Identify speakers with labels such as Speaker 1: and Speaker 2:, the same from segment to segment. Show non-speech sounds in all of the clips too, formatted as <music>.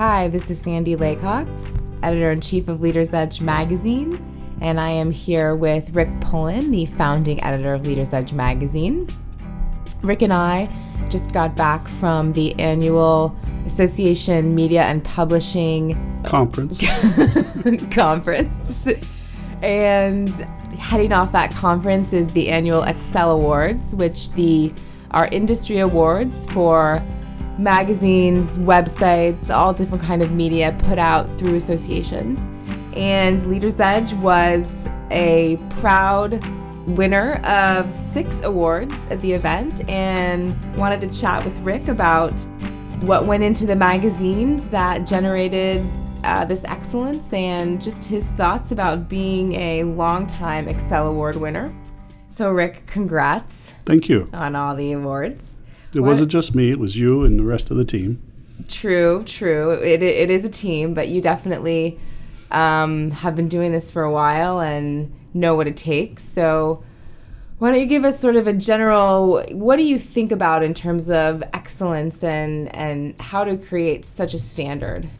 Speaker 1: Hi, this is Sandy Laycox, editor in chief of Leaders Edge magazine, and I am here with Rick Pullen, the founding editor of Leaders Edge magazine. Rick and I just got back from the annual Association Media and Publishing
Speaker 2: conference. <laughs>
Speaker 1: conference. And heading off that conference is the annual Excel Awards, which the are industry awards for magazines, websites, all different kind of media put out through associations. And Leaders Edge was a proud winner of six awards at the event and wanted to chat with Rick about what went into the magazines that generated uh, this excellence and just his thoughts about being a longtime Excel Award winner. So, Rick, congrats.
Speaker 2: Thank you.
Speaker 1: On all the awards.
Speaker 2: It what? wasn't just me, it was you and the rest of the team.
Speaker 1: True, true. It, it is a team, but you definitely um, have been doing this for a while and know what it takes. So, why don't you give us sort of a general what do you think about in terms of excellence and, and how to create such a standard?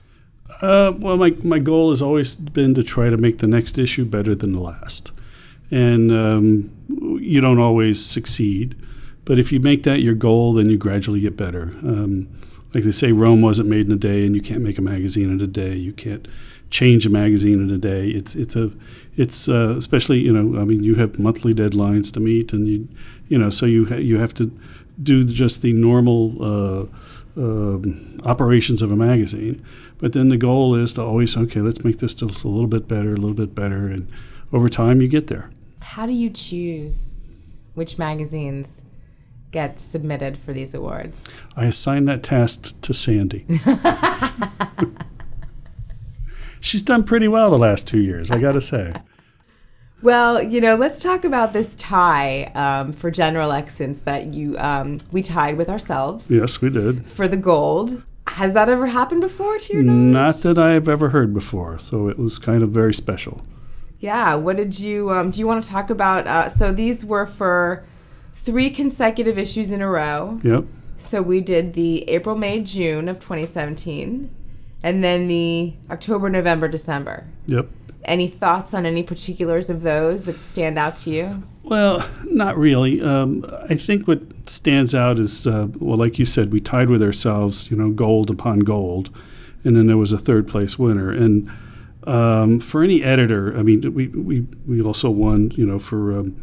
Speaker 2: Uh, well, my, my goal has always been to try to make the next issue better than the last. And um, you don't always succeed. But if you make that your goal, then you gradually get better. Um, like they say, Rome wasn't made in a day, and you can't make a magazine in a day. You can't change a magazine in a day. It's it's a it's uh, especially you know I mean you have monthly deadlines to meet, and you you know so you ha- you have to do just the normal uh, uh, operations of a magazine. But then the goal is to always okay, let's make this just a little bit better, a little bit better, and over time you get there.
Speaker 1: How do you choose which magazines get submitted for these awards?
Speaker 2: I assign that task to Sandy. <laughs> She's done pretty well the last two years, I got to say.
Speaker 1: Well, you know, let's talk about this tie um, for General Excellence that you um, we tied with ourselves.
Speaker 2: Yes, we did
Speaker 1: for the gold. Has that ever happened before to your
Speaker 2: knowledge? Not that I've ever heard before, so it was kind of very special.
Speaker 1: Yeah. What did you? Um, do you want to talk about? Uh, so these were for three consecutive issues in a row.
Speaker 2: Yep.
Speaker 1: So we did the April, May, June of 2017, and then the October, November, December.
Speaker 2: Yep.
Speaker 1: Any thoughts on any particulars of those that stand out to you?
Speaker 2: Well, not really. Um, I think what stands out is, uh, well, like you said, we tied with ourselves, you know, gold upon gold, and then there was a third place winner. And um, for any editor, I mean, we, we, we also won, you know, for um,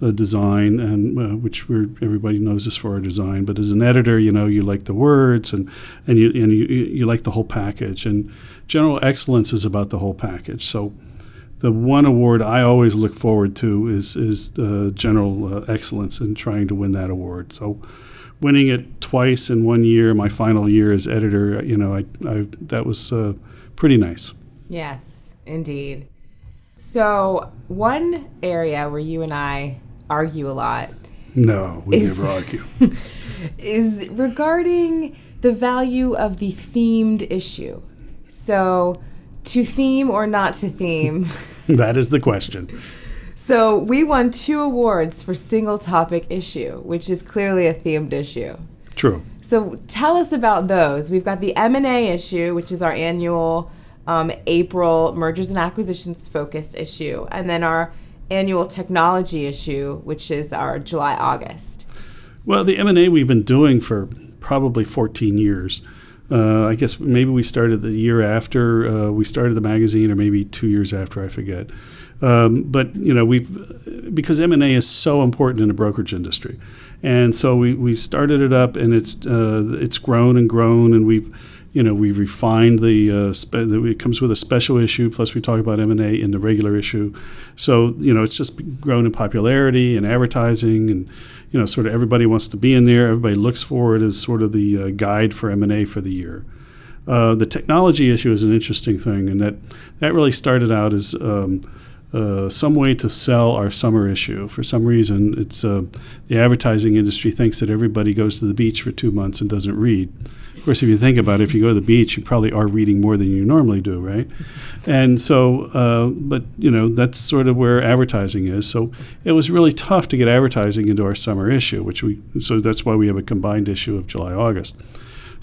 Speaker 2: design, and uh, which everybody knows us for our design. But as an editor, you know, you like the words, and and you and you, you like the whole package. And general excellence is about the whole package. So. The one award I always look forward to is is uh, general uh, excellence and trying to win that award. So, winning it twice in one year, my final year as editor, you know, I, I that was uh, pretty nice.
Speaker 1: Yes, indeed. So, one area where you and I argue a lot.
Speaker 2: No, we is, never argue. <laughs>
Speaker 1: is regarding the value of the themed issue. So, to theme or not to theme? <laughs> <laughs>
Speaker 2: that is the question.
Speaker 1: So, we won two awards for single topic issue, which is clearly a themed issue.
Speaker 2: True.
Speaker 1: So, tell us about those. We've got the M&A issue, which is our annual um, April mergers and acquisitions focused issue, and then our annual technology issue, which is our July August.
Speaker 2: Well, the M and A we've been doing for probably 14 years. Uh, I guess maybe we started the year after uh, we started the magazine, or maybe two years after. I forget. Um, but you know, we've because M and A is so important in the brokerage industry, and so we, we started it up, and it's uh, it's grown and grown, and we've you know, we've refined the, uh, spe- it comes with a special issue, plus we talk about M&A in the regular issue. So, you know, it's just grown in popularity and advertising and, you know, sort of everybody wants to be in there. Everybody looks for it as sort of the uh, guide for M&A for the year. Uh, the technology issue is an interesting thing, and that, that really started out as um, uh, some way to sell our summer issue. For some reason, it's uh, the advertising industry thinks that everybody goes to the beach for two months and doesn't read. Of course, if you think about it, if you go to the beach, you probably are reading more than you normally do, right? And so, uh, but you know, that's sort of where advertising is. So it was really tough to get advertising into our summer issue, which we so that's why we have a combined issue of July August.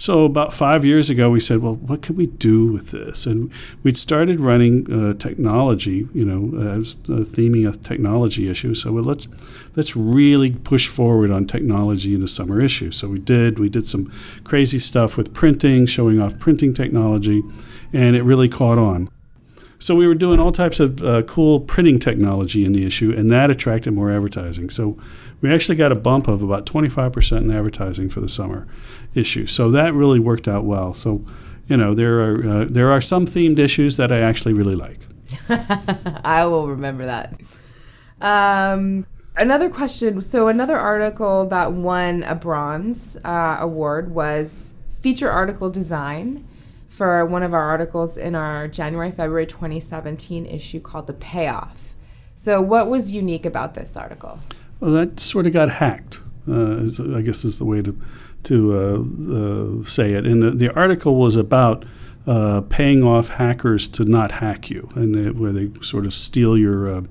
Speaker 2: So about five years ago, we said, well, what can we do with this? And we'd started running uh, technology, you know, as uh, theming a technology issue. So well, let's let's really push forward on technology in the summer issue. So we did. We did some crazy stuff with printing, showing off printing technology, and it really caught on. So we were doing all types of uh, cool printing technology in the issue, and that attracted more advertising. So we actually got a bump of about 25% in advertising for the summer issue. So that really worked out well. So, you know, there are uh, there are some themed issues that I actually really like. <laughs>
Speaker 1: I will remember that. Um, another question. So another article that won a bronze uh, award was feature article design for one of our articles in our January February 2017 issue called The Payoff. So, what was unique about this article?
Speaker 2: Well, that sort of got hacked, uh, I guess is the way to, to uh, uh, say it. And the, the, article was about uh, paying off hackers to not hack you, and where they sort of steal your uh,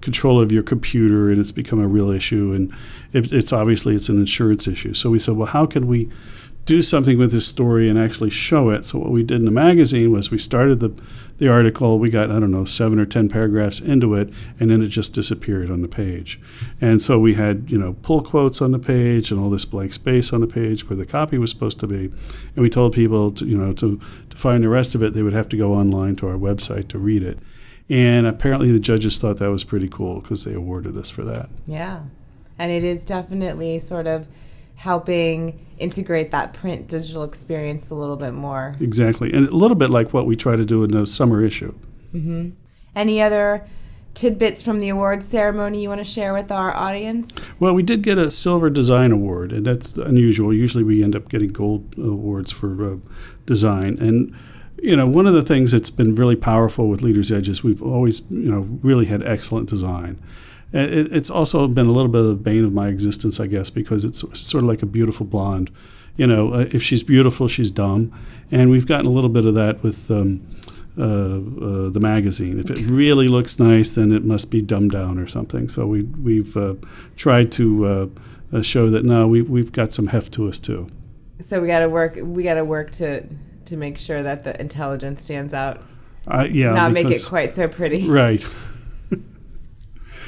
Speaker 2: control of your computer, and it's become a real issue. And it, it's obviously it's an insurance issue. So we said, well, how can we do something with this story and actually show it. So what we did in the magazine was we started the the article. We got I don't know seven or ten paragraphs into it, and then it just disappeared on the page. And so we had you know pull quotes on the page and all this blank space on the page where the copy was supposed to be. And we told people to you know to to find the rest of it, they would have to go online to our website to read it. And apparently the judges thought that was pretty cool because they awarded us for that.
Speaker 1: Yeah, and it is definitely sort of helping integrate that print digital experience a little bit more.
Speaker 2: Exactly. And a little bit like what we try to do in the summer issue.
Speaker 1: Mm-hmm. Any other tidbits from the awards ceremony you want to share with our audience?
Speaker 2: Well, we did get a Silver Design Award, and that's unusual. Usually we end up getting gold awards for uh, design. And you know, one of the things that's been really powerful with Leaders Edge is we've always, you know, really had excellent design. It, it's also been a little bit of the bane of my existence, I guess, because it's sort of like a beautiful blonde. You know, uh, if she's beautiful, she's dumb, and we've gotten a little bit of that with um, uh, uh, the magazine. If it really looks nice, then it must be dumbed down or something. So we we've uh, tried to uh, uh, show that no, we we've got some heft to us too.
Speaker 1: So we got to work. We got to work to to make sure that the intelligence stands out.
Speaker 2: yeah,
Speaker 1: not make it quite so pretty.
Speaker 2: Right.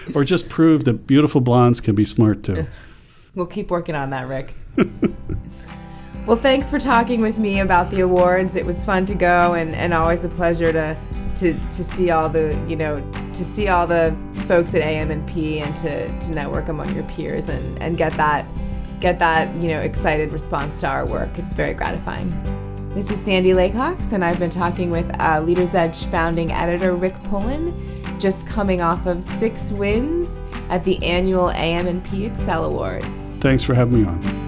Speaker 2: <laughs> or just prove that beautiful blondes can be smart too. <laughs>
Speaker 1: We'll keep working on that, Rick. <laughs> well, thanks for talking with me about the awards. It was fun to go and, and always a pleasure to, to to see all the you know to see all the folks at AM&P and to, to network among your peers and, and get that get that you know excited response to our work. It's very gratifying. This is Sandy Laycox, and I've been talking with uh, Leaders Edge founding editor Rick Pullen just coming off of six wins at the annual AM&P Excel Awards.
Speaker 2: Thanks for having me on.